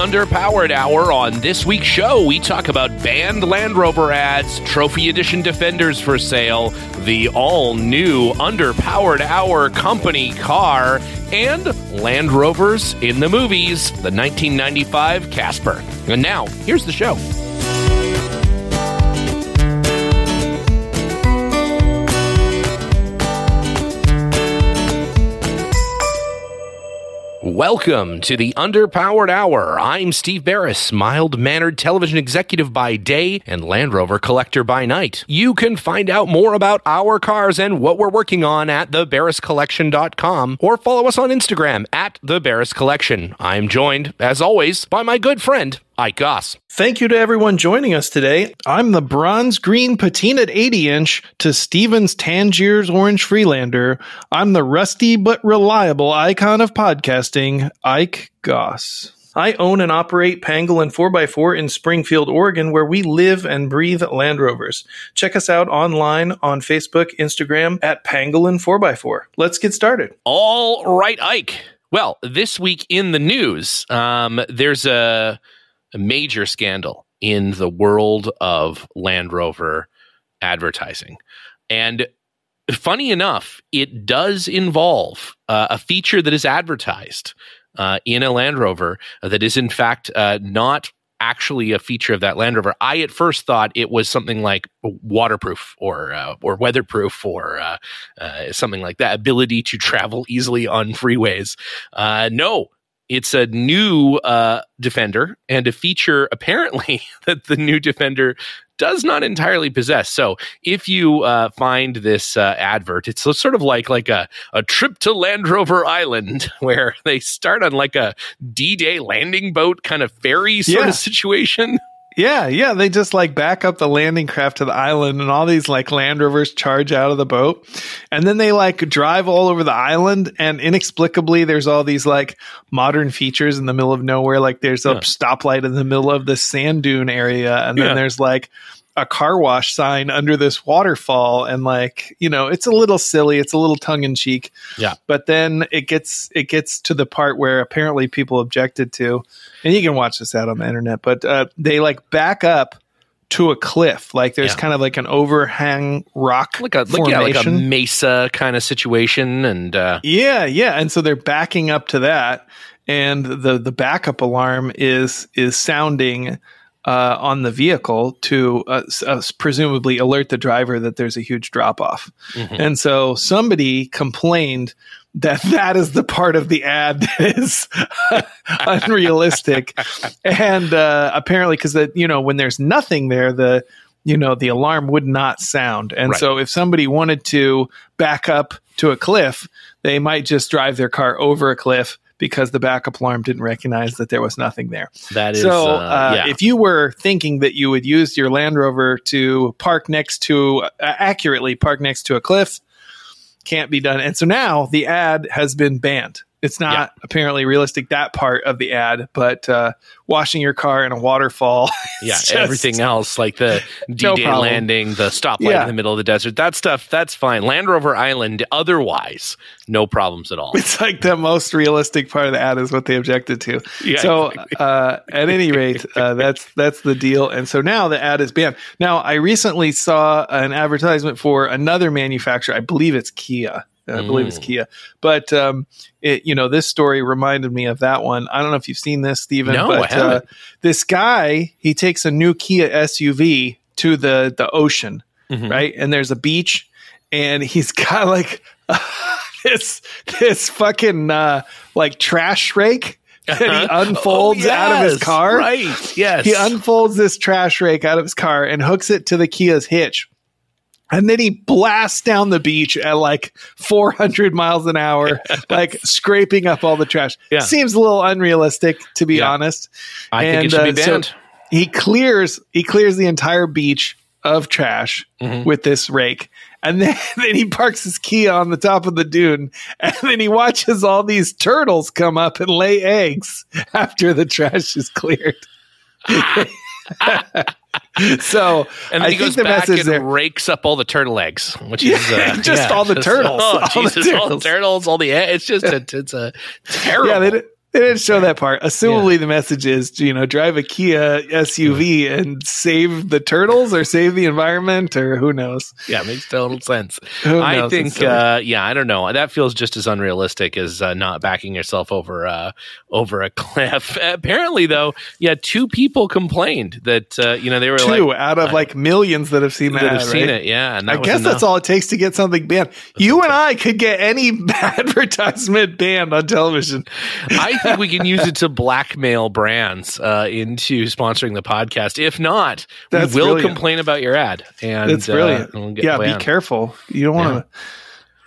Underpowered Hour. On this week's show, we talk about banned Land Rover ads, Trophy Edition Defenders for sale, the all new Underpowered Hour company car, and Land Rovers in the movies, the 1995 Casper. And now, here's the show. Welcome to the Underpowered Hour. I'm Steve Barris, mild mannered television executive by day and Land Rover collector by night. You can find out more about our cars and what we're working on at thebarriscollection.com or follow us on Instagram at the Barris Collection. I'm joined, as always, by my good friend, Ike Goss. Thank you to everyone joining us today. I'm the bronze green patinaed 80 inch to Stevens Tangier's orange Freelander. I'm the rusty but reliable icon of podcasting, Ike Goss. I own and operate Pangolin 4x4 in Springfield, Oregon, where we live and breathe Land Rovers. Check us out online on Facebook, Instagram at Pangolin 4x4. Let's get started. All right, Ike. Well, this week in the news, um, there's a a major scandal in the world of Land Rover advertising. And funny enough, it does involve uh, a feature that is advertised uh, in a Land Rover that is, in fact, uh, not actually a feature of that Land Rover. I at first thought it was something like waterproof or uh, or weatherproof or uh, uh, something like that, ability to travel easily on freeways. Uh, no, it's a new uh, defender and a feature apparently that the new defender does not entirely possess. So if you uh, find this uh, advert, it's sort of like like a, a trip to Land Rover Island where they start on like a D-Day landing boat kind of ferry sort Yeah. of situation. Yeah, yeah. They just like back up the landing craft to the island, and all these like Land Rovers charge out of the boat. And then they like drive all over the island, and inexplicably, there's all these like modern features in the middle of nowhere. Like there's a Yeah. stoplight in the middle of the sand dune area, and then Yeah. there's like a car wash sign under this waterfall. And like, you know, it's a little silly, it's a little tongue in cheek. Yeah. But then it gets it gets to the part where apparently people objected to, and you can watch this out on the internet, but uh, they like back up to a cliff. Like there's Yeah. kind of like an overhang rock Like a like, yeah, like a mesa kind of situation and uh, yeah, yeah. And so they're backing up to that, and the the backup alarm is is sounding uh, on the vehicle to uh, uh, presumably alert the driver that there's a huge drop off. mhm. And so somebody complained that that is the part of the ad that is unrealistic. and uh, apparently, because that you know when there's nothing there, the you know the alarm would not sound. And Right. so if somebody wanted to back up to a cliff, they might just drive their car over a cliff because the backup alarm didn't recognize that there was nothing there. that is So, uh, uh, yeah. if you were thinking that you would use your Land Rover to park next to, uh, accurately park next to a cliff, can't be done. And so now the ad has been banned. It's not Yeah. apparently realistic, that part of the ad, but uh, washing your car in a waterfall. yeah, just- everything else like the No D-Day problem. landing, the stoplight Yeah. in the middle of the desert, that stuff that's fine. Land Rover Island, otherwise, no problems at all. It's like the most realistic part of the ad is what they objected to. Yeah, so exactly. uh, at any rate, uh, that's that's the deal. And so now the ad is banned. Now I recently saw an advertisement for another manufacturer. I believe it's Kia. I believe it's Mm. Kia. But um, it, you know, this story reminded me of that one. I don't know if you've seen this, Stephen. No, but I haven't. Uh, this guy he takes a new Kia SUV to the the ocean, Mhm. right? And there's a beach, and he's got like this this fucking uh, like trash rake that he unfolds Oh, out of his car. Right. Yes. He unfolds this trash rake out of his car and hooks it to the Kia's hitch. And then he blasts down the beach at like 400 miles an hour, like scraping up all the trash. Yeah. Seems a little unrealistic, to be Yeah. honest. I think it should uh, be so- banned. He clears he clears the entire beach of trash Mhm. with this rake. And then, then he parks his Kia on the top of the dune. And then he watches all these turtles come up and lay eggs after the trash is cleared. so and then I he think goes the back message and there- rakes up all the turtle eggs, which is uh, just all the turtles. Oh, All the Jesus, all the turtles. turtles, all the eggs. It's just a, it's a terrible. yeah, they, They didn't show that part. Assumably, the message is, you know, drive a Kia SUV and save the turtles or save the environment or who knows. Yeah, makes total sense. Who I think, uh, yeah, I don't know. That feels just as unrealistic as uh, not backing yourself over uh, over a cliff. Apparently, though, yeah, two people complained that uh, you know they were two like out of like millions that have seen that. that have seen it. Yeah, and I guess that's all it takes to get something banned. you and I could get any advertisement banned on television. I think we can use it to blackmail brands uh, into sponsoring the podcast. If not, That's we will brilliant. complain about your ad. And That's uh, brilliant. and we'll get yeah, be banned. careful. You don't want to.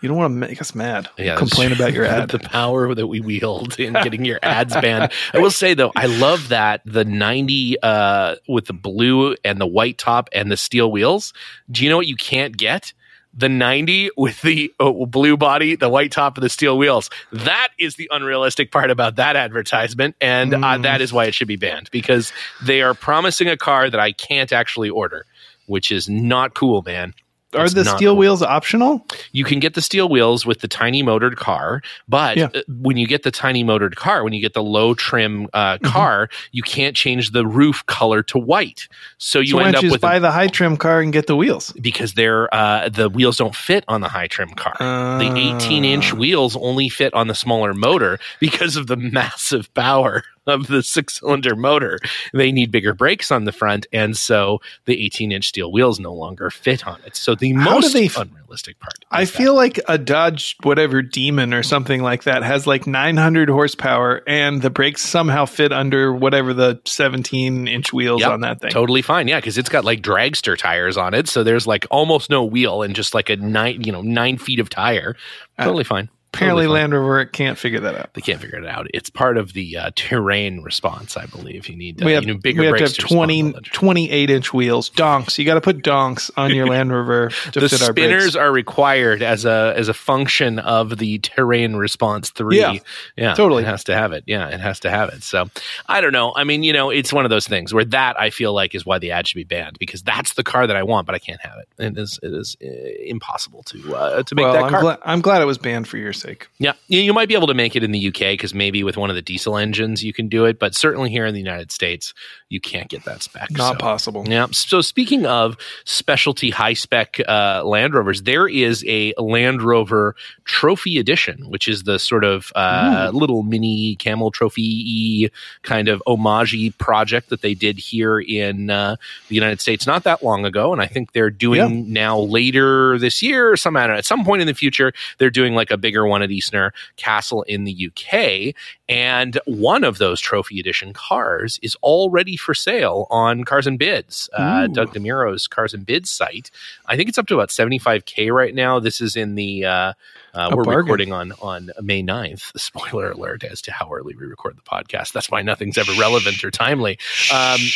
You don't want to make us mad. Yeah, Complain about your ad. the power that we wield in getting your ads banned. I will say though, I love that the 90 uh, with the blue and the white top and the steel wheels. Do you know what you can't get? The 90 with the uh, blue body, the white top, and the steel wheels. That is the unrealistic part about that advertisement. And uh, Mm. that is why it should be banned because they are promising a car that I can't actually order, which is not cool, man. Are It's the steel cool. wheels optional? You can get the steel wheels with the tiny motored car, but Yeah. uh, when you get the tiny motored car, when you get the low trim uh, Mm-hmm. car, you can't change the roof color to white. So you so end up you with just buy a, the high trim car and get the wheels? because they're uh, the wheels don't fit on the high trim car. the 18 inch Ah. wheels only fit on the smaller motor because of the massive power of the six cylinder motor. They need bigger brakes on the front, and so the 18 inch steel wheels no longer fit on it. So the How most f- unrealistic part. I is that. feel like a Dodge, whatever demon or something like that, has like 900 horsepower, and the brakes somehow fit under whatever the 17 inch wheels Yep, on that thing. Totally fine, yeah, because it's got like dragster tires on it, so there's like almost no wheel and just like a nine, you know, nine feet of tire. Uh, totally fine. Apparently, Totally. Land Rover can't figure that out. They can't figure it out. It's part of the uh, terrain response, I believe. You need uh, we have, you know, bigger we have to have respond 20, 28 inch wheels. Donks. You got to put donks on your Land Rover to the fit our spinners are required as a as a function of the terrain response three. Yeah, yeah, totally. It has to have it. Yeah, it has to have it. So I don't know. I mean, you know, it's one of those things where that I feel like is why the ad should be banned because that's the car that I want, but I can't have it. It is it is uh, impossible to uh, to make Well, that I'm, car. gla- I'm glad it was banned for your sake. Yeah, you, might be able to make it in the UK because maybe with one of the diesel engines you can do it, but certainly here in the United States you can't get that spec. Not so. possible. Yeah. So speaking of specialty high spec uh, Land Rovers, there is a Land Rover Trophy Edition, which is the sort of uh, little mini camel trophy kind of homage project that they did here in uh, the United States not that long ago, and I think they're doing Yeah. now later this year, or some I don't know, at some point in the future, they're doing like a bigger one at Eastnor Castle in the UK, and one of those Trophy Edition cars is already for sale on Cars and Bids. Uh. Doug DeMuro's Cars and Bids site. I think it's up to about 75K right now. This is in the, uh, uh, we're bargain. recording on, on May 9th. Spoiler alert as to how early we record the podcast. That's why nothing's ever relevant or timely. Um,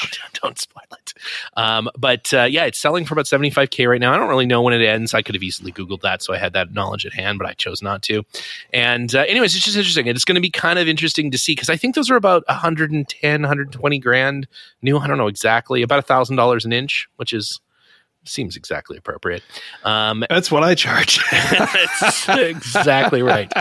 don't, don't spoil it. Um, but uh, yeah, it's selling for about 75K right now. I don't really know when it ends. I could have easily Googled that, so I had that knowledge at hand, but I chose not to. And uh, anyways, it's just interesting. It's going to be kind of interesting to see because I think those are about 110, 120 grand new. I don't know exactly, about a thousand dollars an inch, which is seems exactly appropriate. Um, That's what I charge. that's exactly right.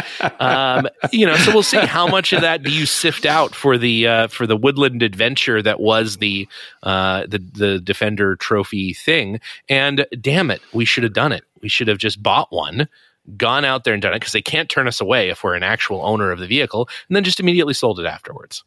Um, you know, so we'll see how much of that do you sift out for the uh, for the woodland adventure that was the uh, the the Defender Trophy thing. And damn it, we should have done it. We should have just bought one. Gone out there and done it because they can't turn us away if we're an actual owner of the vehicle, and then just immediately sold it afterwards.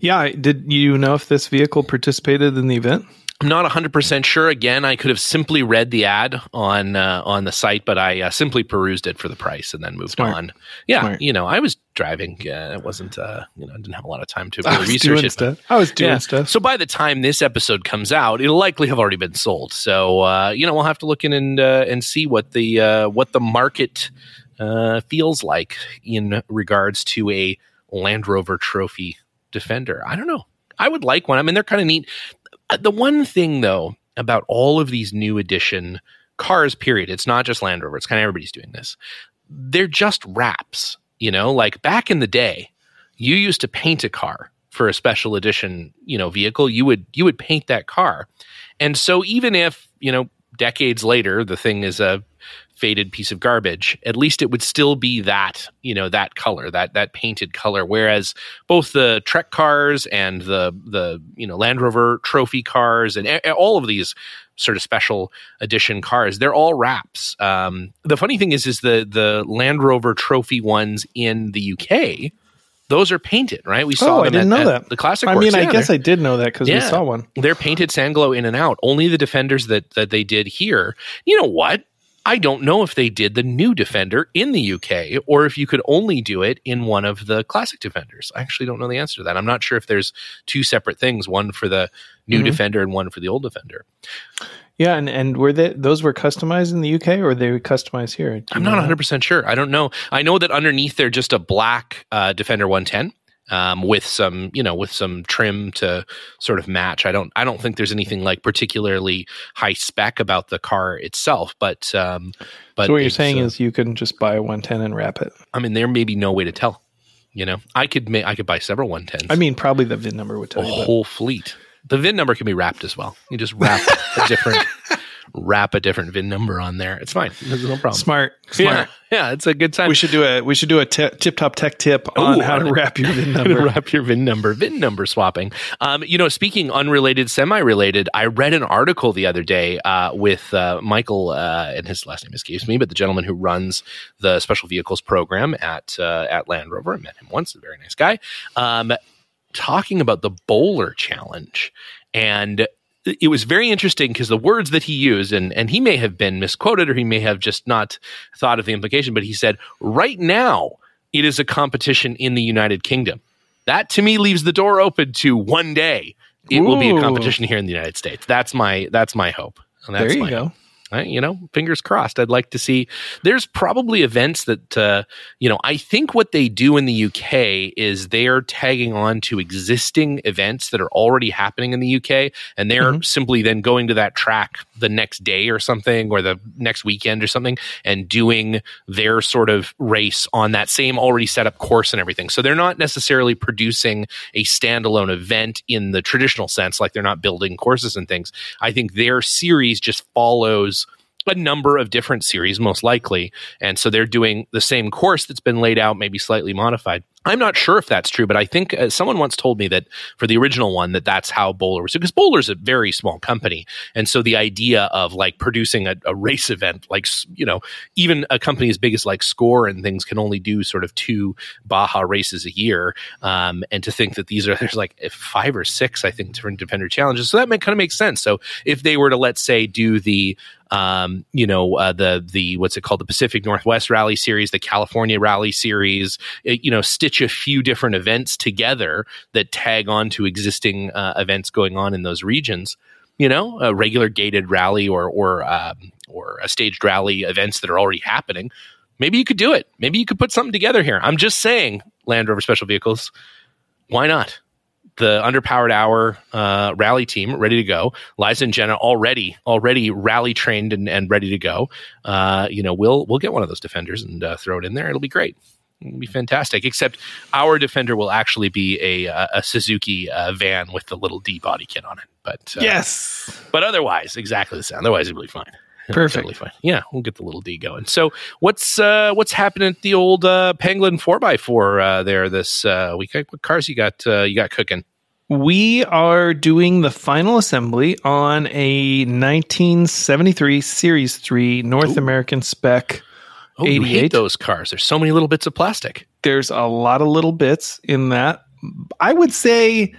yeah. Did you know if this vehicle participated in the event? I'm not 100% sure. Again, I could have simply read the ad on uh, on the site, but I uh, simply perused it for the price and then moved Smart. on. Yeah, Smart. you know, I was driving. Uh, it wasn't, uh, you know, I didn't have a lot of time to I really research it. but-. I was doing Yeah. stuff. So by the time this episode comes out, it'll likely have already been sold. So uh, you know, we'll have to look in and uh, and see what the uh, what the market uh, feels like in regards to a Land Rover Trophy Defender. I don't know. I would like one. I mean, they're kind of neat. Uh, The one thing though about all of these new edition cars, period, it's not just Land Rover. It's kind of everybody's doing this. They're just wraps. You know, like back in the day, you used to paint a car for a special edition, you know, vehicle. You would you would paint that car, and so even if you know decades later the thing is a faded piece of garbage, at least it would still be that, you know, that color, that that painted color. Whereas both the Trek cars and the the you know Land Rover trophy cars and a- all of these sort of special edition cars, they're all wraps. Um, the funny thing is, is the the Land Rover trophy ones in the UK. Those are painted, right? We saw Oh, I didn't at- know at that. The classic. I mean, I guess I did know that because we saw one. they're painted Sanglo in and out. Only the defenders that that they did here. You know what? I don't know if they did the new defender in the UK or if you could only do it in one of the classic defenders. I actually don't know the answer to that. I'm not sure if there's two separate things, one for the new Mhm. defender and one for the old defender. Yeah, and and were they those were customized in the UK or were they customized here? I'm not 100 percent sure. I don't know. I know that underneath they're just a black uh, Defender 110 um, with some, you know, with some trim to sort of match. I don't, I don't think there's anything like particularly high spec about the car itself. But, um, but so what you're saying uh, is you can just buy a 110 and wrap it. I mean, there may be no way to tell. You know, I could, ma- I could buy several 110s. I mean, probably the VIN number would a tell you. That. whole fleet. The VIN number can be wrapped as well. You just wrap a different, wrap a different VIN number on there. It's fine. There's no problem. Smart, smart. Yeah, yeah, it's a good time. We should do a we should do a t- tip top tech tip on how to wrap your VIN number. wrap your VIN number, VIN number swapping. Um, you know, speaking unrelated, semi-related, I read an article the other day uh, with uh, Michael, uh, and his last name escapes me, but the gentleman who runs the special vehicles program at uh, at Land Rover. I met him once, a very nice guy. Um, talking about the bowler challenge and it was very interesting because the words that he used and and he may have been misquoted or he may have just not thought of the implication but he said right now it is a competition in the United Kingdom. That to me leaves the door open to one day it will be a competition here in the United States. That's my that's my hope. And that's there you my go. I, you know, fingers crossed. I'd like to see. There's probably events that, uh, you know, I think what they do in the UK is they're tagging on to existing events that are already happening in the UK, and they're Mhm. simply then going to that track the next day or something, or the next weekend or something, and doing their sort of race on that same already set up course and everything. So they're not necessarily producing a standalone event in the traditional sense, like they're not building courses and things. I think their series just follows a number of different series, most likely. And so they're doing the same course that's been laid out, maybe slightly modified. I'm not sure if that's true, but I think uh, someone once told me that for the original one, that that's how Bowler was. Because Bowler's a very small company. And so the idea of like producing a, a race event, like, you know, even a company as big as like Score and things can only do sort of two Baja races a year. Um, and to think that these are, there's like five or six, I think, different Defender challenges. So that kind of makes sense. So if they were to, let's say, do the, um, you know, uh, the the what's it called, the Pacific Northwest Rally Series, the California Rally Series, it, you know, stitch a few different events together that tag on to existing uh, events going on in those regions. You know, a regular gated rally or or um, or a staged rally events that are already happening. Maybe you could do it. Maybe you could put something together here. I'm just saying, Land Rover Special Vehicles. Why not? The underpowered hour uh, rally team ready to go. Liza and Jenna already already rally trained and, and ready to go. Uh, you know, we'll we'll get one of those defenders and uh, throw it in there. It'll be great. It'll be fantastic. Except our defender will actually be a a, Suzuki uh, van with the little D body kit on it. But uh, Yes. but otherwise exactly the same. Otherwise, it'll be fine. It'll Perfect. Totally fine. Yeah, we'll get the little D going. So what's uh, what's happening at the old uh, Pangolin four x four uh, there this uh, week? What cars you got? Uh, you got cooking? We are doing the final assembly on a 1973 Series 3 North Ooh. American spec. Oh, you hate those cars. There's so many little bits of plastic. There's a lot of little bits in that. I would say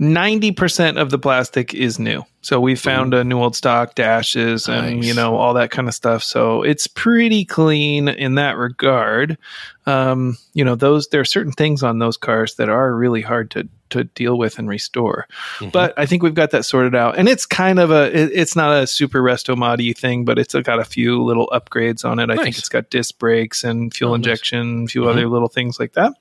90% of the plastic is new. So we found a new old stock dashes and you know all that kind of stuff. So it's pretty clean in that regard. Um, you know those there are certain things on those cars that are really hard to to deal with and restore. Mhm. But I think we've got that sorted out, and it's kind of a it, it's not a super resto modi thing, but it's got a few little upgrades on it. I think it's got disc brakes and fuel Oh, nice. injection, a few Mhm. other little things like that,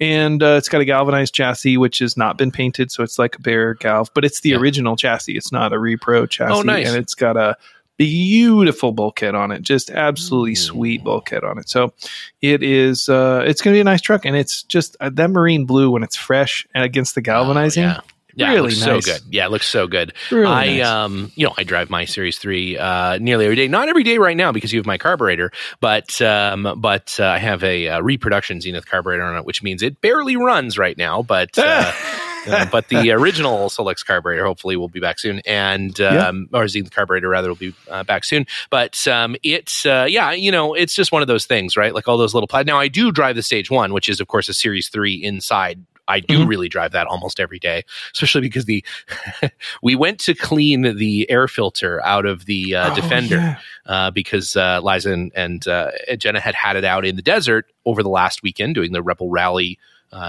and uh, it's got a galvanized chassis which has not been painted, so it's like a bare galv, but it's the Yeah. original chassis. It's not a repro chassis, Oh, nice. and it's got a beautiful bulkhead on it just absolutely sweet bulkhead on it so it is uh it's gonna be a nice truck and it's just uh, that marine blue when it's fresh and against the galvanizing Oh, yeah. Yeah, Really nice. so good. Yeah, it looks so good. Really I nice. um you know I drive my Series Three uh, nearly every day. Not every day right now because you have my carburetor, but um but uh, I have a, uh reproduction Zenith carburetor on it, which means it barely runs right now. But uh, uh, but the original Solex carburetor hopefully will be back soon, and um, or Zenith carburetor rather will be uh, back soon. But um, it's uh, yeah, you know, it's just one of those things, right? Like all those little. Pla- now I do drive the Stage One, which is of course a Series Three inside. I do Mhm. really drive that almost every day, especially because the we went to clean the air filter out of the uh, Oh, Defender yeah. uh, because uh, Liza and, and uh, Jenna had had it out in the desert over the last weekend doing the Rebelle Rally,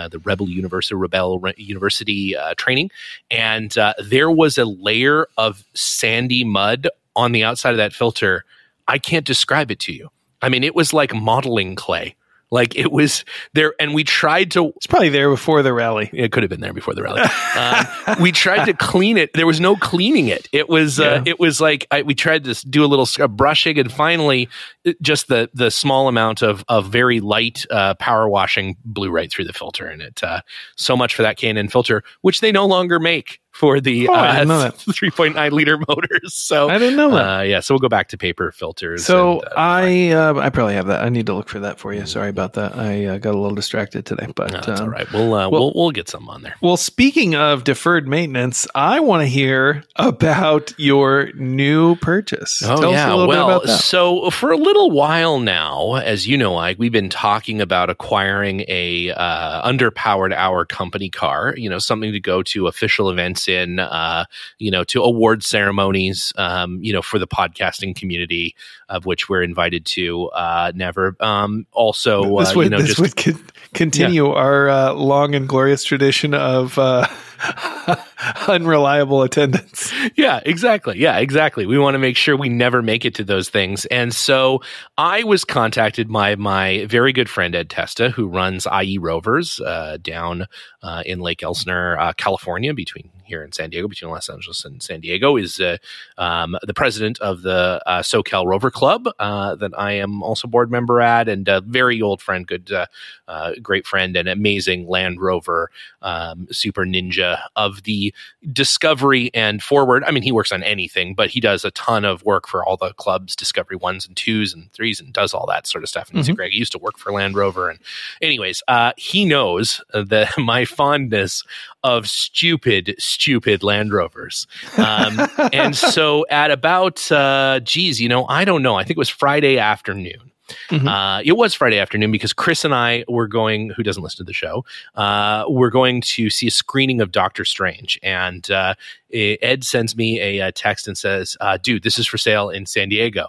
the Rebelle University Rebelle Re- University uh, training, and uh, there was a layer of sandy mud on the outside of that filter. I can't describe it to you. I mean, it was like modeling clay. Like it was there, and we tried to It's probably there before the rally. it could have been there before the rally. Um, we tried to clean it. There was no cleaning it. It was uh, it was like I, we tried to do a little uh, brushing, and finally, it- just the the small amount of of very light uh, power washing blew right through the filter, and it uh, so much for that and filter, which they no longer make for the Oh, uh, didn't know that. 3.9 liter motors. So I didn't know that. uh, yeah, so we'll go back to paper filters. so and, uh, I uh, I probably have that. I need to look for that for you. Sorry about that. I uh, got a little distracted today, but no, that's um, all right. We'll, uh, well- we'll we'll get some on there. Well, speaking of deferred maintenance, I want to hear about your new purchase. Oh Tell yeah, us a little well, bit about that. so for a little while now, as you know, I we've been talking about acquiring a uh, underpowered hour company car. You know, something to go to official events in. Uh, you know, to award ceremonies. Um, you know, for the podcasting community, of which we're invited to. Uh, never. Um, also, this uh, would you know, this just would con- continue our uh, long and glorious tradition of uh, unreliable attendance. yeah, exactly. Yeah, exactly. We want to make sure we never make it to those things. And so I was contacted by my very good friend Ed Testa, who runs IE Rovers uh, down uh, in Lake Elsinore, uh, California, between here in San Diego, between Los Angeles and San Diego, is uh, um, the president of the uh, SoCal Rover Club uh, that I am also board member at, and a very old friend, good, uh, uh, great friend, and amazing Land Rover um, super ninja of the Discovery and Forward. I mean, he works on anything, but he does a ton of work for all the clubs, Discovery ones and twos and threes, and does all that sort of stuff. And Mhm. great. He used to work for Land Rover, and anyways, uh, he knows that my fondness of stupid, stupid Land Rovers. Um, and so at about, uh, geez, you know, I don't know. I think it was Friday afternoon. Mhm. Uh, it was Friday afternoon because Chris and I were going, who doesn't listen to the show, uh, we're going to see a screening of Doctor Strange. And uh, Ed sends me a, uh text and says, uh, dude, this is for sale in San Diego.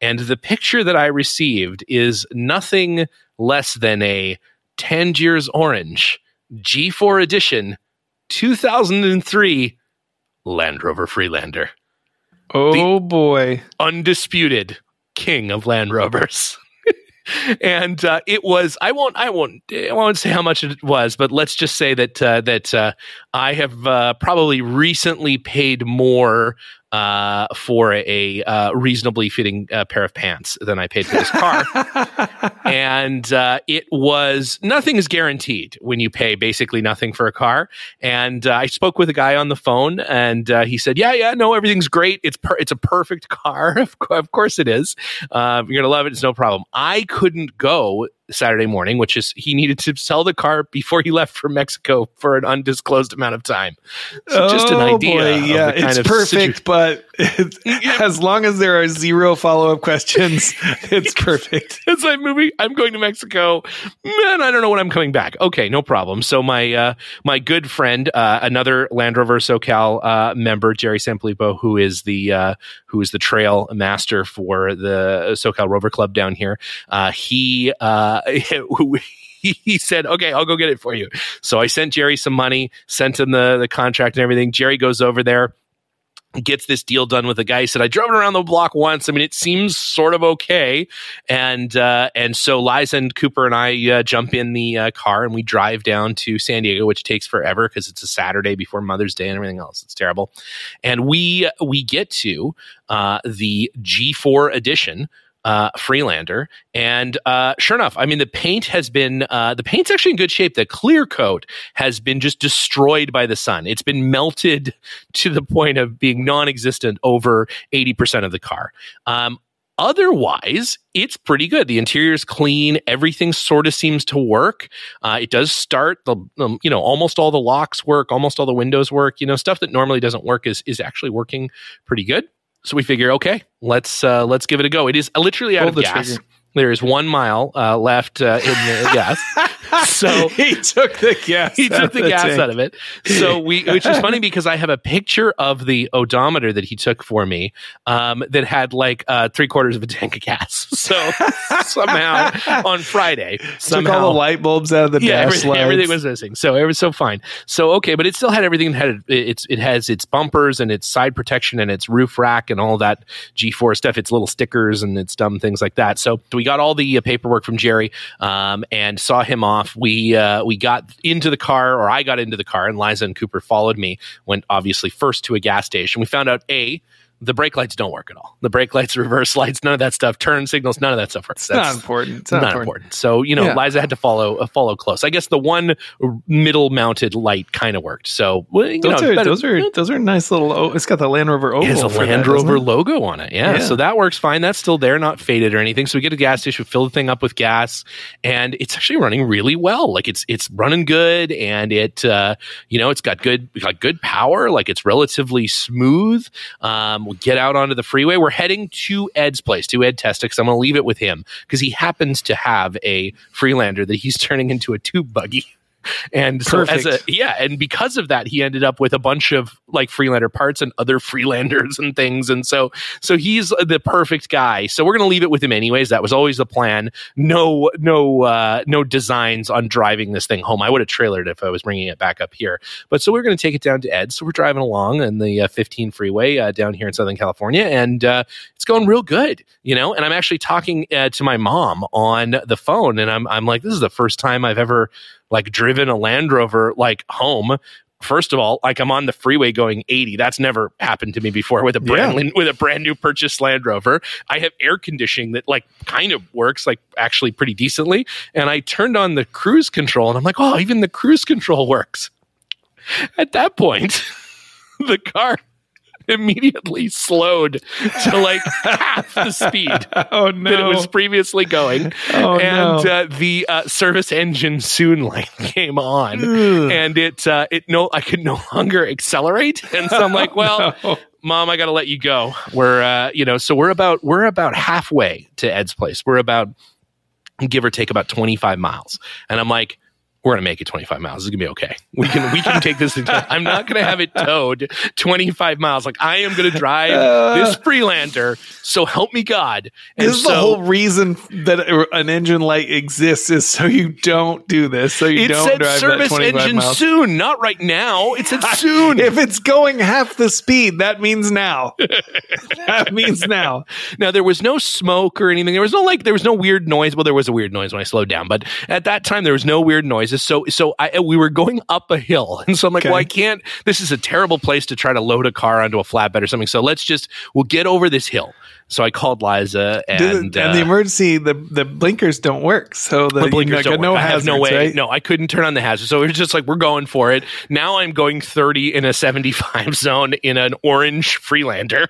And the picture that I received is nothing less than a Tangiers Orange G4 edition 2003 Land Rover Freelander. Oh boy. Undisputed king of Land Rovers. and uh, it was I won't I won't I won't say how much it was, but let's just say that uh, that uh, I have uh, probably recently paid more uh, for a uh, reasonably fitting uh, pair of pants than I paid for this car. and uh, it was nothing is guaranteed when you pay basically nothing for a car. And uh, I spoke with a guy on the phone, and uh, he said, "Yeah, yeah, no, everything's great. It's per- it's a perfect car. Of, of course it is. Uh, you're gonna love it. It's no problem." I couldn't go Saturday morning, which is he needed to sell the car before he left for Mexico for an undisclosed amount of time. So just an Oh, idea. boy. Yeah, it's perfect, but it's, as long as there are zero follow up questions, it's perfect. it's like movie. I'm going to Mexico. Man, I don't know when I'm coming back. Okay, no problem. So my uh, my good friend, uh, another Land Rover SoCal uh, member, Jerry Sampolipo, who is the uh, who is the trail master for the SoCal Rover Club down here, uh, he. Uh, he he said, "Okay, I'll go get it for you." So I sent Jerry some money, sent him the the contract and everything. Jerry goes over there, gets this deal done with a guy. He said, "I drove it around the block once. I mean, it seems sort of okay." And uh, and so Liza and Cooper and I uh, jump in the uh, car and we drive down to San Diego, which takes forever because it's a Saturday before Mother's Day and everything else. It's terrible. And we we get to uh, the G4 edition uh, Freelander. And uh, sure enough, I mean, the paint has been, uh, the paint's actually in good shape. The clear coat has been just destroyed by the sun. It's been melted to the point of being non existent over 80% of the car. Um, Otherwise, it's pretty good. The interior is clean. Everything sort of seems to work. Uh, it does start the, um, you know, almost all the locks work, almost all the windows work. You know, stuff that normally doesn't work is is actually working pretty good. So we figure, okay, let's uh, let's give it a go. It is literally out Pull of the gas. trigger. There is one mile uh, left uh, in the gas. So he took the gas. he out took the of gas tank. out of it. So we, which is funny because I have a picture of the odometer that he took for me um, that had like uh, three quarters of a tank of gas. So somehow on Friday, Took all the light bulbs out of the yeah, dash everything, everything was missing. So it was so fine. So okay, but it still had everything. It had it's it has its bumpers and its side protection and its roof rack and all that G4 stuff. Its little stickers and its dumb things like that. So we got all the uh, paperwork from Jerry um, and saw him off. We uh, we got into the car, or I got into the car, and Liza and Cooper followed me. Went obviously first to a gas station. We found out a the brake lights don't work at all. The brake lights, reverse lights, none of that stuff, turn signals, none of that stuff works. It's not important. It's not, not, important. So you know, Yeah. Liza had to follow uh, follow close. I guess the one middle mounted light kind of worked. So well, Those know, are better- those are those are nice little. Oh, it's got the Land Rover oval. it has a for that, Land Rover logo on it. Yeah. Yeah. So that works fine. That's still there, not faded or anything. So we get a gas station, we fill the thing up with gas, and it's actually running really well. Like it's it's running good and it uh, you know, it's got good got good power, like it's relatively smooth. Um, we get out onto the freeway. We're heading to Ed's place, to Ed because I'm gonna leave it with him because he happens to have a Freelander that he's turning into a tube buggy. And so as a yeah, and because of that, he ended up with a bunch of like Freelander parts and other Freelanders and things. And so so he's the perfect guy. So we're gonna leave it with him anyways. That was always the plan. No no uh, no designs on driving this thing home. I would have trailered if I was bringing it back up here. But so we're gonna take it down to Ed. So we're driving along on the uh, 15 freeway uh, down here in Southern California, and uh, it's going real good, you know. And I'm actually talking uh, to my mom on the phone, and I'm I'm like, this is the first time I've ever like driven a Land Rover like home. First of all, like I'm on the freeway going 80. That's never happened to me before with a brand with a brand new purchased Land Rover. I have air conditioning that like kind of works like actually pretty decently. And I turned on the cruise control and I'm like, oh, even the cruise control works. At that point, the car immediately slowed to like half the speed Oh no! that it was previously going. Oh, and no. uh, the uh, service engine soon light came on, Ugh. and it uh, it no I could no longer accelerate, and so I'm like, well, No. mom, I got to let you go. We're uh, you know, so we're about we're about halfway to Ed's place. We're about give or take about 25 miles, and I'm like. We're gonna make it 25 miles. It's gonna be okay. We can we can take this. I'm not gonna have it towed 25 miles. Like I am gonna drive Uh. this Freelander. So help me God. And This is the whole reason that an engine light exists is so you don't do this. So you It don't said drive that service 25 engine miles. soon, not right now. It said soon. If it's going half the speed, that means now. that means now. now there was no smoke or anything. There was no like there was no weird noise. Well, there was a weird noise when I slowed down, but at that time there was no weird noises. So so I we were going up a hill, and so I'm like, Okay. well, I can't. This is a terrible place to try to load a car onto a flatbed or something. So let's just we'll get over this hill. So I called Liza Do the- and. and the uh, emergency, the, the blinkers don't work. So the, the blinkers don't no work. I have no way. right? No, I couldn't turn on the hazard. So it was just like we're going for it. Now I'm going 30 in a 75 zone in an orange Freelander.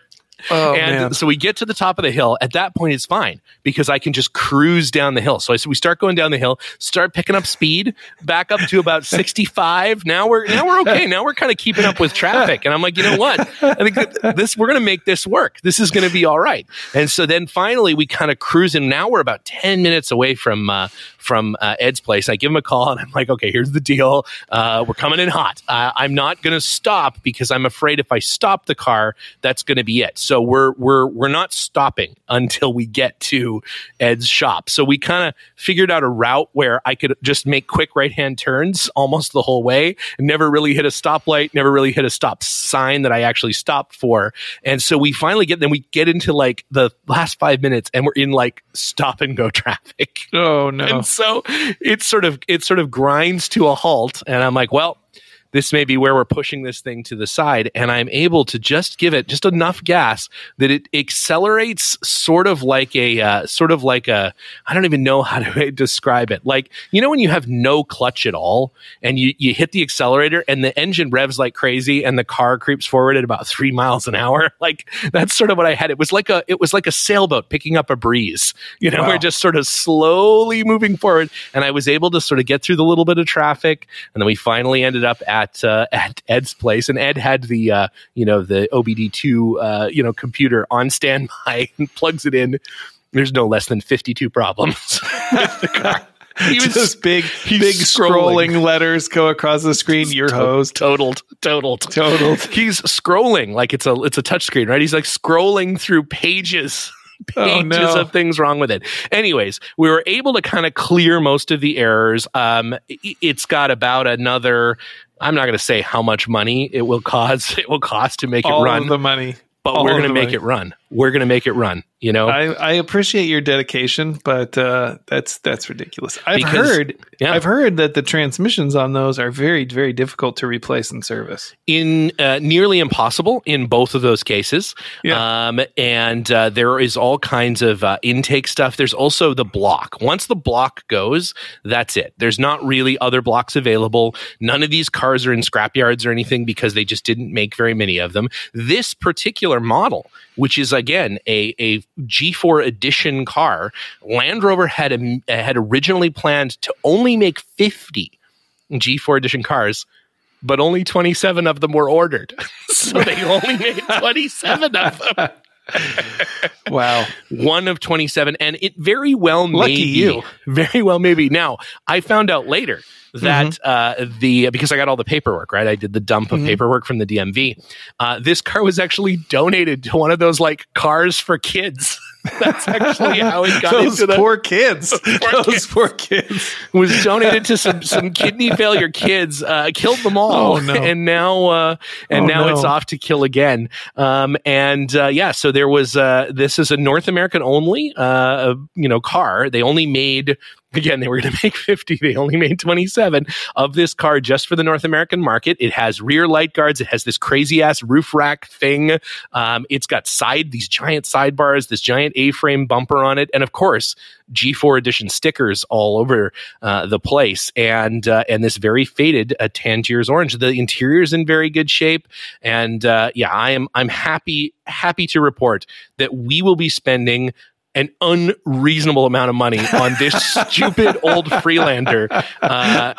Oh, and man. so we get to the top of the hill. At that point, it's fine because I can just cruise down the hill. So I so we start going down the hill, start picking up speed, back up to about 65. Now we're now we're okay. Now we're kind of keeping up with traffic. And I'm like, you know what? I think this we're going to make this work. This is going to be all right. And so then finally we kind of cruise and now we're about 10 minutes away from uh, from uh, Ed's place. I give him a call and I'm like, okay, here's the deal. Uh, we're coming in hot. Uh, I'm not going to stop because I'm afraid if I stop the car, that's going to be it. So we're we're we're not stopping until we get to Ed's shop. So we kind of figured out a route where I could just make quick right hand turns almost the whole way. Never really hit a stoplight. Never really hit a stop sign that I actually stopped for. And so we finally get then we get into like the last five minutes and we're in like stop and go traffic. oh, no. And so it sort of it sort of grinds to a halt, and I'm like, well, this may be where we're pushing this thing to the side. And I'm able to just give it just enough gas that it accelerates sort of like a, uh, sort of like a, I don't even know how to describe it. Like, you know, when you have no clutch at all and you, you hit the accelerator and the engine revs like crazy and the car creeps forward at about three miles an hour. Like that's sort of what I had. It was like a, it was like a sailboat picking up a breeze. You know, wow. we're just sort of slowly moving forward. And I was able to sort of get through the little bit of traffic. And then we finally ended up at, uh, at Ed's place and Ed had the, uh, you know, the OBD2, uh, you know, computer on standby and plugs it in. There's no less than 52 problems with the car. he was just big, big scrolling. scrolling. letters go across the screen. Your hose totaled, totaled, totaled. He's scrolling like it's a it's a touchscreen, right? He's like scrolling through pages. Pages oh, no. of things wrong with it. Anyways, we were able to kind of clear most of the errors. Um, it's got about another I'm not going to say how much money it will cost. It will cost to make All it run. the money, but All we're going to make money. it run. We're going to make it run. You know, I, I appreciate your dedication, but uh, that's that's ridiculous. I've because, heard, yeah. I've heard that the transmissions on those are very very difficult to replace in service. In uh, nearly impossible in both of those cases. Yeah. Um, and uh, there is all kinds of uh, intake stuff. There's also the block. Once the block goes, that's it. There's not really other blocks available. None of these cars are in scrapyards or anything because they just didn't make very many of them. This particular model, which is again a a G4 edition car, Land Rover had a, had originally planned to only make 50 G4 edition cars, but only 27 of them were ordered. so they only made 27 of them. wow. One of 27. And it very well Lucky you. Very well maybe. Now, I found out later that mm-hmm. uh, the because I got all the paperwork right. I did the dump of mm-hmm. paperwork from the DMV. Uh, this car was actually donated to one of those like cars for kids. That's actually how it got those into the poor kids. Those poor those kids. poor kids was donated to some some kidney failure kids. Uh, killed them all, oh, no. and now uh, and oh, now no. it's off to kill again. Um, and uh, yeah, so there was uh, this is a North American only uh, you know car. They only made again they were going to make 50 they only made 27 of this car just for the north american market it has rear light guards it has this crazy ass roof rack thing um, it's got side these giant sidebars this giant a-frame bumper on it and of course G4 edition stickers all over uh, the place, and uh, and this very faded uh, Tangiers orange. The interior is in very good shape, and uh, yeah, I am I'm happy happy to report that we will be spending an unreasonable amount of money on this stupid old Freelander. Uh,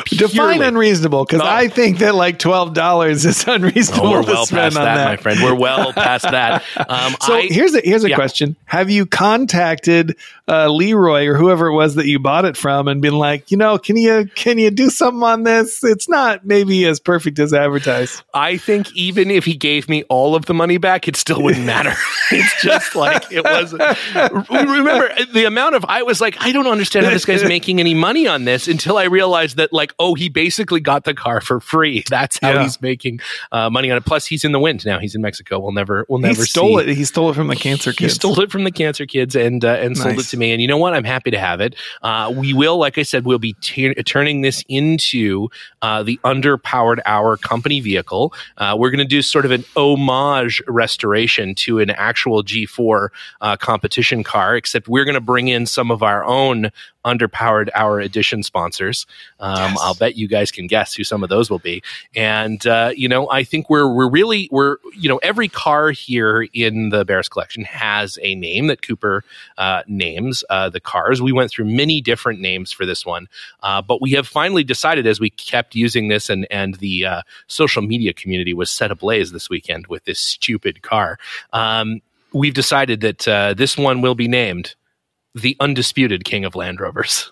Define unreasonable because I think that like twelve dollars is unreasonable. Oh, we're well past that, that, my friend. We're well past that. Um, so I, here's a here's a yeah. question: Have you contacted uh, Leroy or whoever it was that you bought it from and been like, you know, can you can you do something on this? It's not maybe as perfect as advertised. I think even if he gave me all of the money back, it still wouldn't matter. it's just like it wasn't. Remember the amount of I was like, I don't understand how this guy's making any money on this until I realized that like, oh, he basically got the car for free. That's how yeah. he's making uh, money on it. Plus, he's in the wind now. He's in Mexico. We'll never, we'll never he stole see. it. He stole it from the cancer kids. He stole it from the cancer kids and uh, and nice. sold it to me. And you know what? I'm happy to have it. Uh, we will, like I said, we'll be turning this into uh, the underpowered hour company vehicle. Uh, we're going to do sort of an homage restoration to an actual G4 uh, competition car, except we're going to bring in some of our own underpowered hour edition sponsors. Um, yes. I'll bet you guys can guess who some of those will be. And uh, you know, I think we're we're really we're you know every car here in the Barris collection has a name that Cooper uh, names uh, the cars. We went through many different names for this one, uh, but we have finally decided as we kept using this and and the uh, social media community was set ablaze this weekend with this stupid car. Um, we've decided that uh, this one will be named the undisputed king of Land Rovers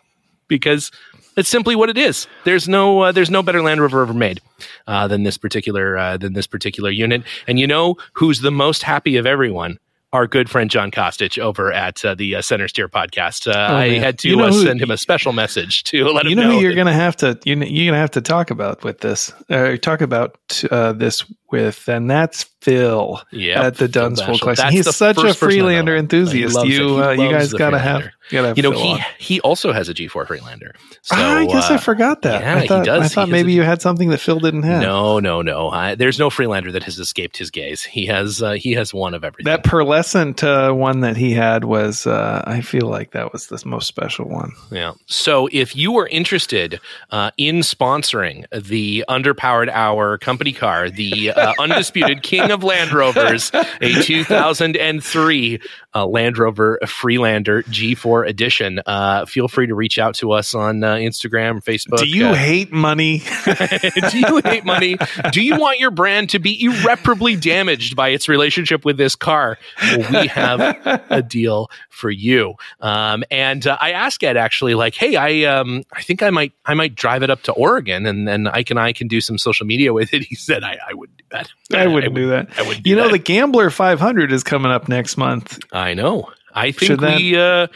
because it's simply what it is. There's no uh, there's no better Land Rover ever made uh, than this particular uh, than this particular unit. And you know who's the most happy of everyone? Our good friend John Kostich over at uh, the uh, Center Steer podcast. Uh, oh, I had to you know uh, who, send him a special message to let him know. know who you're going to have to you you're going to have to talk about with this or talk about uh, this with, and that's Phil yep, at the Dunsfold collection. He's such a Freelander enthusiast. You uh, you guys got to have You know, he on. he also has a G4 Freelander. So Ah, I guess uh, I forgot that. yeah, I he does. I thought has maybe a- you had something that Phil didn't have. No, no, no. I, there's no Freelander that has escaped his gaze. He has uh, he has one of everything. That pearlescent uh, one that he had was, uh, I feel like that was the most special one. Yeah. So if you are interested uh, in sponsoring the underpowered hour company car, the uh, undisputed king of Land Rovers, a 2003 uh, Land Rover Freelander G4 edition, uh, feel free to reach out to us on uh, Instagram, Facebook. Do you uh, hate money? do you hate money? Do you want your brand to be irreparably damaged by its relationship with this car? Well, we have a deal for you. Um, and uh, I asked Ed actually, like, hey, I um, I think I might I might drive it up to Oregon, and then Ike and I can do some social media with it. He said, I, I wouldn't do that. I wouldn't would- do that. I wouldn't. Do You know, that. the Gambler 500 is coming up next month. I know. I think Should that- we. Uh,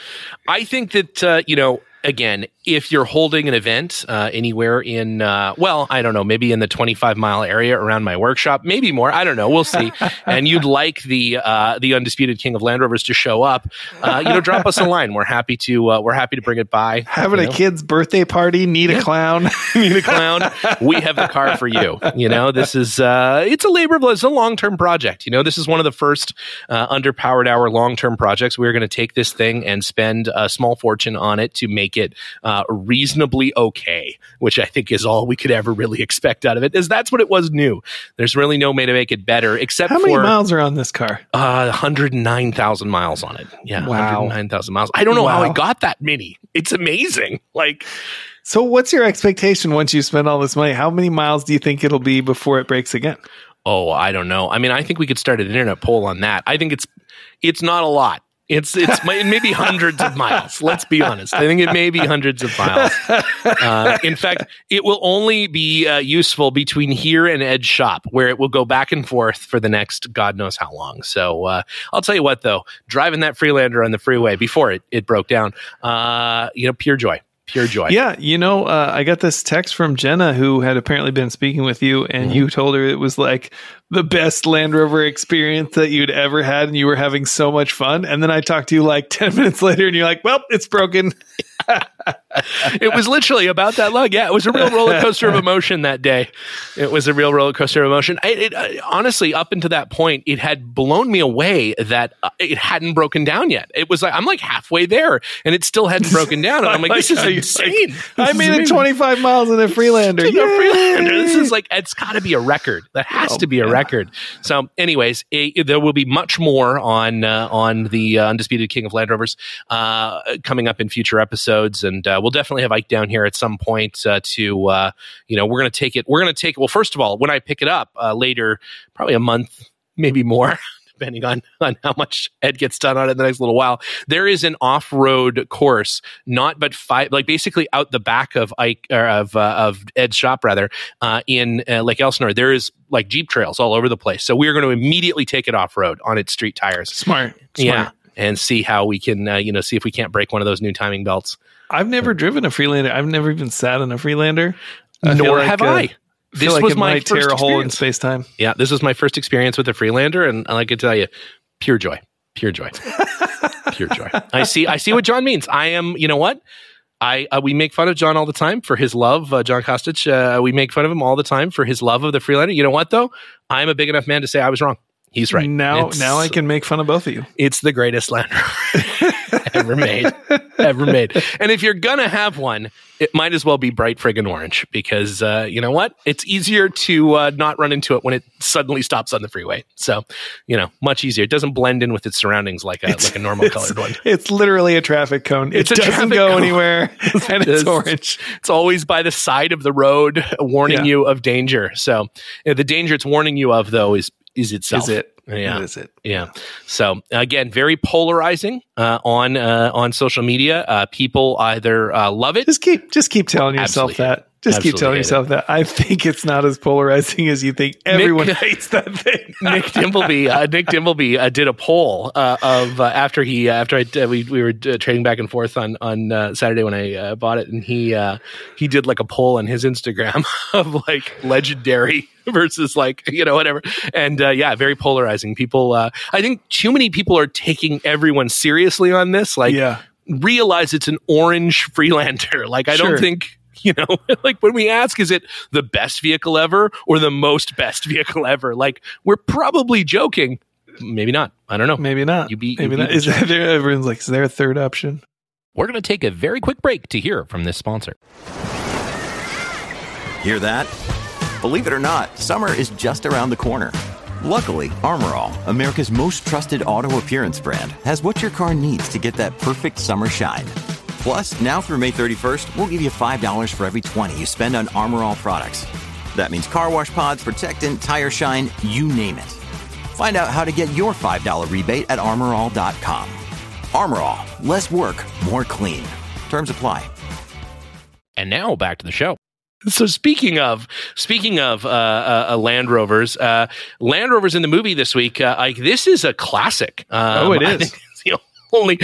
I think that uh, you know. Again, if you're holding an event uh, anywhere in, uh, well, I don't know, maybe in the 25 mile area around my workshop, maybe more, I don't know, we'll see. and you'd like the uh, the undisputed king of Land Rovers to show up, uh, you know, drop us a line. We're happy to uh, we're happy to bring it by. Having you a kid's birthday party, need a clown. need a clown. We have the car for you. You know, this is uh, it's a labor of love. It's a long term project. You know, this is one of the first uh, underpowered hour long term projects. We're going to take this thing and spend a small fortune on it to make it uh, reasonably okay, which I think is all we could ever really expect out of it. Is that's what it was new. There's really no way to make it better except How many for miles are on this car? uh, 109,000 miles on it. Yeah, Wow. 109,000 miles. I don't know how I got that many. It's amazing. Like. So, what's your expectation once you spend all this money? How many miles do you think it'll be before it breaks again? Oh, I don't know. I mean, I think we could start an internet poll on that. I think it's it's not a lot. It's it's it may be hundreds of miles. Let's be honest. I think it may be hundreds of miles. Uh, in fact, it will only be uh, useful between here and Ed's Shop, where it will go back and forth for the next God knows how long. So uh, I'll tell you what, though, driving that Freelander on the freeway before it it broke down, uh, you know, pure joy, pure joy. Yeah, you know, uh, I got this text from Jenna who had apparently been speaking with you, and Mm-hmm. you told her it was like the best Land Rover experience that you'd ever had, and you were having so much fun. And then I talked to you like 10 minutes later, and you're like, well, it's broken. it was literally about that lug. Yeah, it was a real roller coaster of emotion that day. It was a real roller coaster of emotion. I, it, honestly, up until that point, it had blown me away that uh, it hadn't broken down yet. It was like I'm like halfway there, and it still hadn't broken down. And I'm like, this is insane. I made it amazing. 25 miles in a Freelander. Yay! Freelander. This is like it's got to be a record. That has Oh, to be a yeah. record. So, anyways, it, there will be much more on uh, on the uh, undisputed King of Land Rovers uh, coming up in future episodes, and uh, we'll definitely have Ike down here at some point uh, to uh, you know we're going to take it. We're going to take it. well. First of all, when I pick it up uh, later, probably a month, maybe more. Depending on, on how much Ed gets done on it in the next little while, there is an off road course, not but five, like basically out the back of Ike or of uh, of Ed's shop rather, uh, in uh, Lake Elsinore. There is like Jeep trails all over the place. So we are going to immediately take it off road on its street tires. Smart. Smart. Yeah, and see how we can, uh, you know, see if we can't break one of those new timing belts. I've never driven a Freelander. I've never even sat in a Freelander. I Nor like, have uh, I. This like was my might first tear a hole in space time. Yeah, this was my first experience with a Freelander, and I can tell you, pure joy, pure joy, pure joy. I see, I see what John means. I am, you know what? I uh, we make fun of John all the time for his love, uh, John Kostich. Uh, we make fun of him all the time for his love of the Freelander. You know what though? I'm a big enough man to say I was wrong. He's right. Now, It's- now I can make fun of both of you. It's the greatest Land Rover ever made, ever made. And if you're gonna have one, it might as well be bright friggin' orange because uh, you know what? It's easier to uh, not run into it when it suddenly stops on the freeway. So, you know, much easier. It doesn't blend in with its surroundings like a like a normal colored one. It's literally a traffic cone. It It's doesn't go cone. anywhere, and it's It's- orange. It's always by the side of the road, warning Yeah. you of danger. So, uh, the danger it's warning you of though is is itself. Is it? Yeah. Is it. Yeah. So again, very polarizing uh, on uh, on social media. Uh, people either uh, love it. Just keep, just keep telling yourself Absolutely. that. Just keep telling yourself that. I think it's not as polarizing as you think. Everyone hates that thing. Nick Dimbleby, uh, Nick Dimbleby uh, did a poll uh, of uh, after he uh, after I uh, we we were uh, trading back and forth on on uh, Saturday when I uh, bought it, and he uh, he did like a poll on his Instagram of like legendary versus like you know whatever, and uh, yeah, very polarizing. People, uh, I think too many people are taking everyone seriously on this. Like yeah. realize it's an orange Freelander. Like I Sure. don't think you know, like when we ask, is it the best vehicle ever or the most best vehicle ever? Like we're probably joking. Maybe not. I don't know. Maybe not. You be- you Maybe be not. the Is there, everyone's like, is there a third option? We're going to take a very quick break to hear from this sponsor. Hear that? Believe it or not, summer is just around the corner. Luckily, Armor All, America's most trusted auto appearance brand, has what your car needs to get that perfect summer shine. Plus, now through May 31st, we'll give you $5 for every 20 you spend on Armor All products. That means car wash pods, protectant, tire shine, you name it. Find out how to get your $5 rebate at armorall.com. Armor All, less work, more clean. Terms apply. And now back to the show. So speaking of speaking of uh, uh, uh, Land Rovers, uh, Land Rovers in the movie this week, uh, like this is a classic. Um, Oh, it I is. Only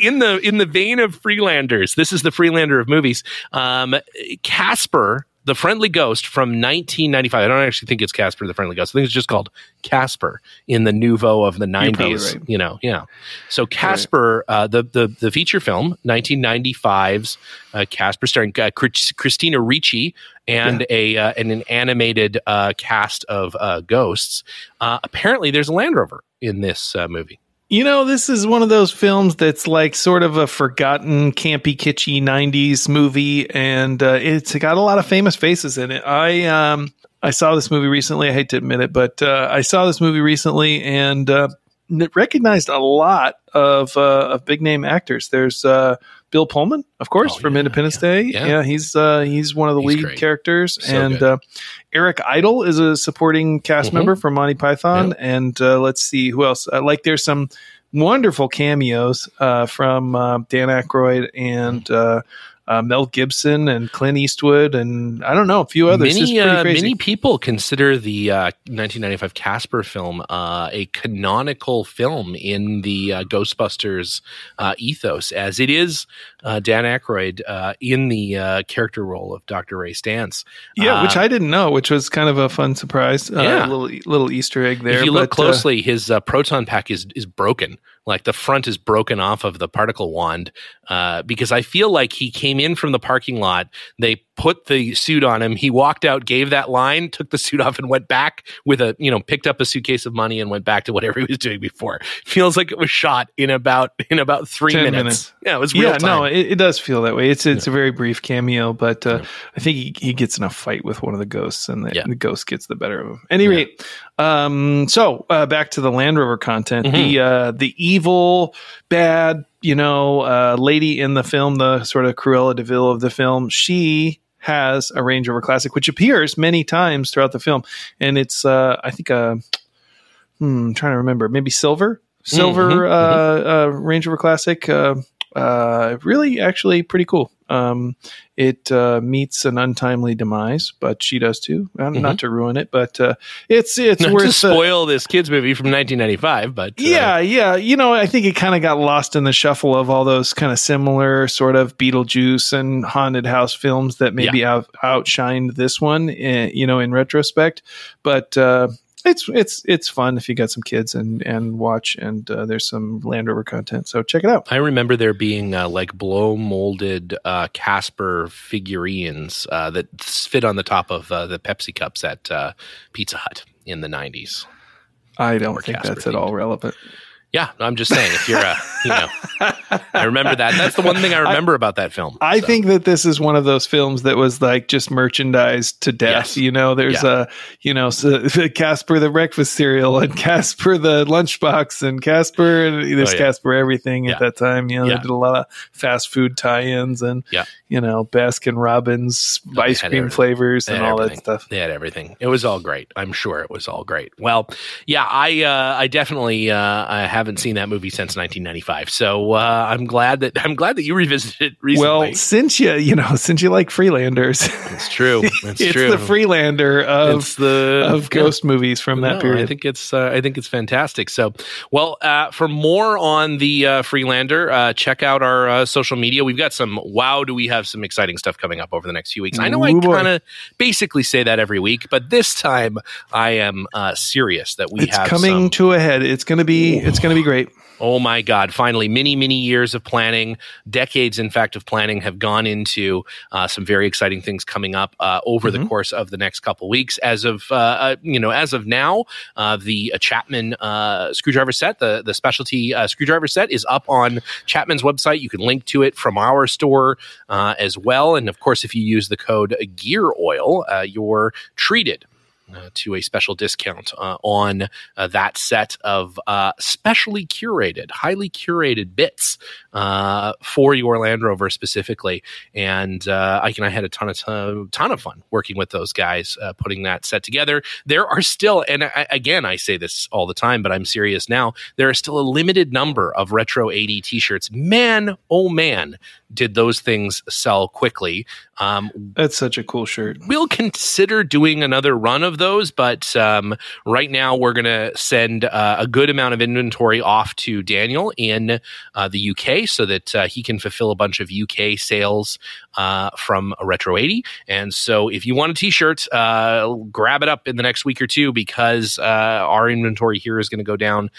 in the in the vein of Freelanders. This is the Freelander of movies. Um, Casper, the Friendly Ghost from 1995. I don't actually think it's Casper, the Friendly Ghost. I think it's just called Casper in the nouveau of the 90s. right. You know, yeah. So Casper, uh, the the the feature film, 1995's uh, Casper, starring uh, Christina Ricci and a uh, and an animated uh, cast of uh, ghosts. Uh, apparently, there's a Land Rover in this uh, movie. You know, this is one of those films that's like sort of a forgotten, campy, kitschy '90s movie, and uh, it's got a lot of famous faces in it. I um, I saw this movie recently. I hate to admit it, but uh, I saw this movie recently and uh, recognized a lot of uh, of big name actors. There's uh, Bill Pullman, of course, Oh, from yeah, Independence yeah, Day. yeah. Yeah, he's uh, he's one of the He's lead great. characters, So and uh, Eric Idle is a supporting cast Mhm. member from Monty Python. And uh, let's see who else. Uh, like, there's some wonderful cameos uh, from uh, Dan Aykroyd and uh, Mel Gibson and Clint Eastwood, and I don't know a few others. Many uh, many people consider the uh, 1995 Casper film uh, a canonical film in the uh, Ghostbusters uh, ethos, as it is uh, Dan Aykroyd uh, in the uh, character role of Dr. Ray Stantz. yeah, which I didn't know, which was kind of a fun surprise. Uh, Yeah. little little Easter egg there. if you look but, uh, closely, his uh, proton pack is is broken. Like the front is broken off of the particle wand, uh, because I feel like he came in from the parking lot. They put the suit on him. He walked out, gave that line, took the suit off, and went back with a you know picked up a suitcase of money and went back to whatever he was doing before. Feels like it was shot in about in about three minutes. minutes. Yeah, it was real yeah, time. no, it, it does feel that way. It's it's a very brief cameo, but uh, I think he, he gets in a fight with one of the ghosts, and the, Yeah. the ghost gets the better of him. Any rate, um, so uh, back to the Land Rover content. Mm-hmm. The uh, the evil, bad, you know, uh, lady in the film, the sort of Cruella de Vil of the film, she has a Range Rover Classic, which appears many times throughout the film, and it's uh, I think uh, hmm, I'm trying to remember, maybe silver, silver Mhm, uh, uh, Range Rover Classic. Uh, really, actually, pretty cool. Um, it uh, meets an untimely demise, but she does too. Uh, Not to ruin it, but uh, it's it's Mm-hmm. Not worth to the- spoil this kids movie from 1995, but uh, yeah, yeah. You know, I think it kind of got lost in the shuffle of all those kind of similar sort of Beetlejuice and haunted house films that maybe out, outshined this one. eh, you know, in retrospect, but uh, it's it's it's fun if you got some kids and and watch. And uh, there's some Land Rover content, so check it out. I remember there being uh, like blow molded uh, Casper figurines uh, that fit on the top of uh, the Pepsi cups at uh, Pizza Hut in the 90s. I don't think Casper that's at all relevant. Yeah, I'm just saying, if you're a, you know, I remember that. That's the one thing I remember about that film. I So, think that this is one of those films that was like just merchandised to death. Yes. You know, there's Yeah. a, you know, so, Casper the breakfast cereal and Casper the lunchbox and Casper and there's Oh, yeah. Casper everything Yeah. at that time. You know, they did a lot of fast food tie-ins and, you know, Baskin Robbins ice cream everything. flavors and all that stuff. They had everything. It was all great. I'm sure it was all great. Well, yeah, I uh, I definitely uh, I haven't seen that movie since 1995. So uh, I'm glad that I'm glad that you revisited it recently. Well, since you, you know, since you like Freelanders, it's true. It's, it's true. the Freelander of, it's the of ghost movies from that No, period. I think it's uh, I think it's fantastic. So, well, uh, for more on the uh, Freelander, uh, check out our uh, social media. We've got some. Wow, do we have some exciting stuff coming up over the next few weeks? I know I Ooh, boy. kind of basically say that every week, but this time I am uh, serious that we it's have coming some- to a head. It's gonna be, it's gonna be great. Oh my God! finally, many, many years of planning, decades, in fact, of planning have gone into uh, some very exciting things coming up uh, over mm-hmm. the course of the next couple weeks. As of uh, uh, you know, as of now, uh, the Chapman screwdriver set, the the specialty screwdriver set, is up on Chapman's website. You can link to it from our store as well, and of course, if you use the code Gear Oil, you're treated uh, to a special discount uh, on uh, that set of uh, specially curated, highly curated bits uh, for your Land Rover specifically. And uh, Ike and I had a ton of ton, ton of fun working with those guys, putting that set together. There are still, and I, again, I say this all the time, but I'm serious now. There are still a limited number of Retro 80 T-shirts. Man, oh man, did those things sell quickly. Um, That's such a cool shirt. We'll consider doing another run of those, but um, right now we're going to send uh, a good amount of inventory off to Daniel in uh, the UK so that uh, he can fulfill a bunch of UK sales uh, from a Retro 80. And so if you want a t shirt, uh, grab it up in the next week or two because uh, our inventory here is going to go down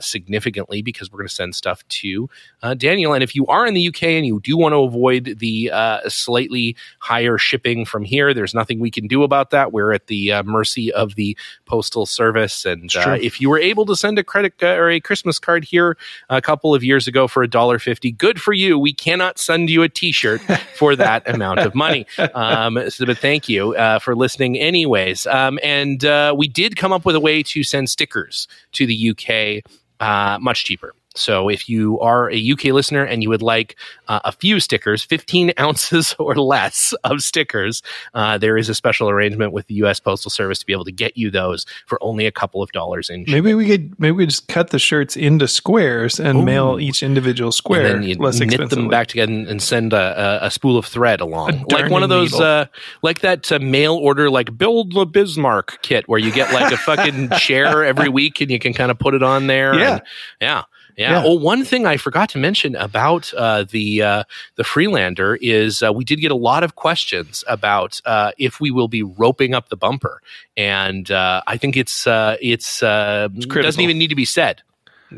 significantly because we're going to send stuff to Daniel. And if you are in the UK and you do want to avoid the slightly higher shipping from here, there's nothing we can do about that. We're at the mercy of the Postal Service. And if you were able to send a credit or a Christmas card here a couple of years ago for a dollar fifty, good for you. We cannot send you a T-shirt for that amount of money. Um, so, but thank you uh, for listening, anyways. Um, and uh, we did come up with a way to send stickers to the UK uh, much cheaper. So if you are a UK listener and you would like uh, a few stickers, 15 ounces or less of stickers, uh, there is a special arrangement with the US Postal Service to be able to get you those for only a couple of dollars in. Maybe we could maybe we just cut the shirts into squares and Ooh. mail each individual square. And then you less knit them back together and send a, a, a spool of thread along, like one of those, uh, like that uh, mail order, like build the Bismarck kit, where you get like a fucking chair every week and you can kind of put it on there. Yeah, and, yeah. Yeah. yeah. Well, one thing I forgot to mention about uh, the uh, the Freelander is uh, we did get a lot of questions about uh, if we will be roping up the bumper, and uh, I think it's uh, it's, it's doesn't even need to be said.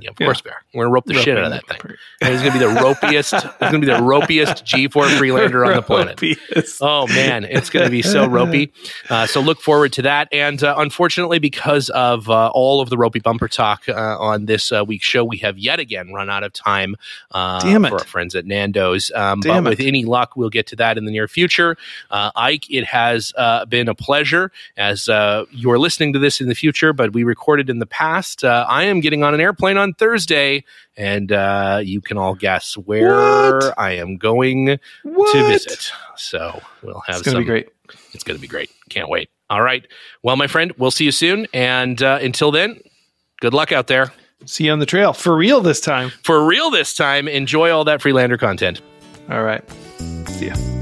Yeah, of yeah. course we are. We're gonna rope the shit out of that thing. And it's gonna be the ropiest. it's gonna be the ropiest G4 Freelander on the planet. Oh man, it's gonna be so ropey. Uh, so look forward to that. And uh, unfortunately, because of uh, all of the ropey bumper talk uh, on this uh, week's show, we have yet again run out of time uh, Damn it. for our friends at Nando's. Um, but it. with any luck, we'll get to that in the near future. Ike, it has been a pleasure as you're listening to this in the future, but we recorded in the past. I am getting on an airplane on Thursday, and uh, you can all guess where what? I am going what? to visit. So we'll have. It's going to be great. It's going to be great. Can't wait. All right. Well, my friend, we'll see you soon. And uh, until then, good luck out there. See you on the trail for real this time. For real this time. Enjoy all that Freelander content. All right. See ya.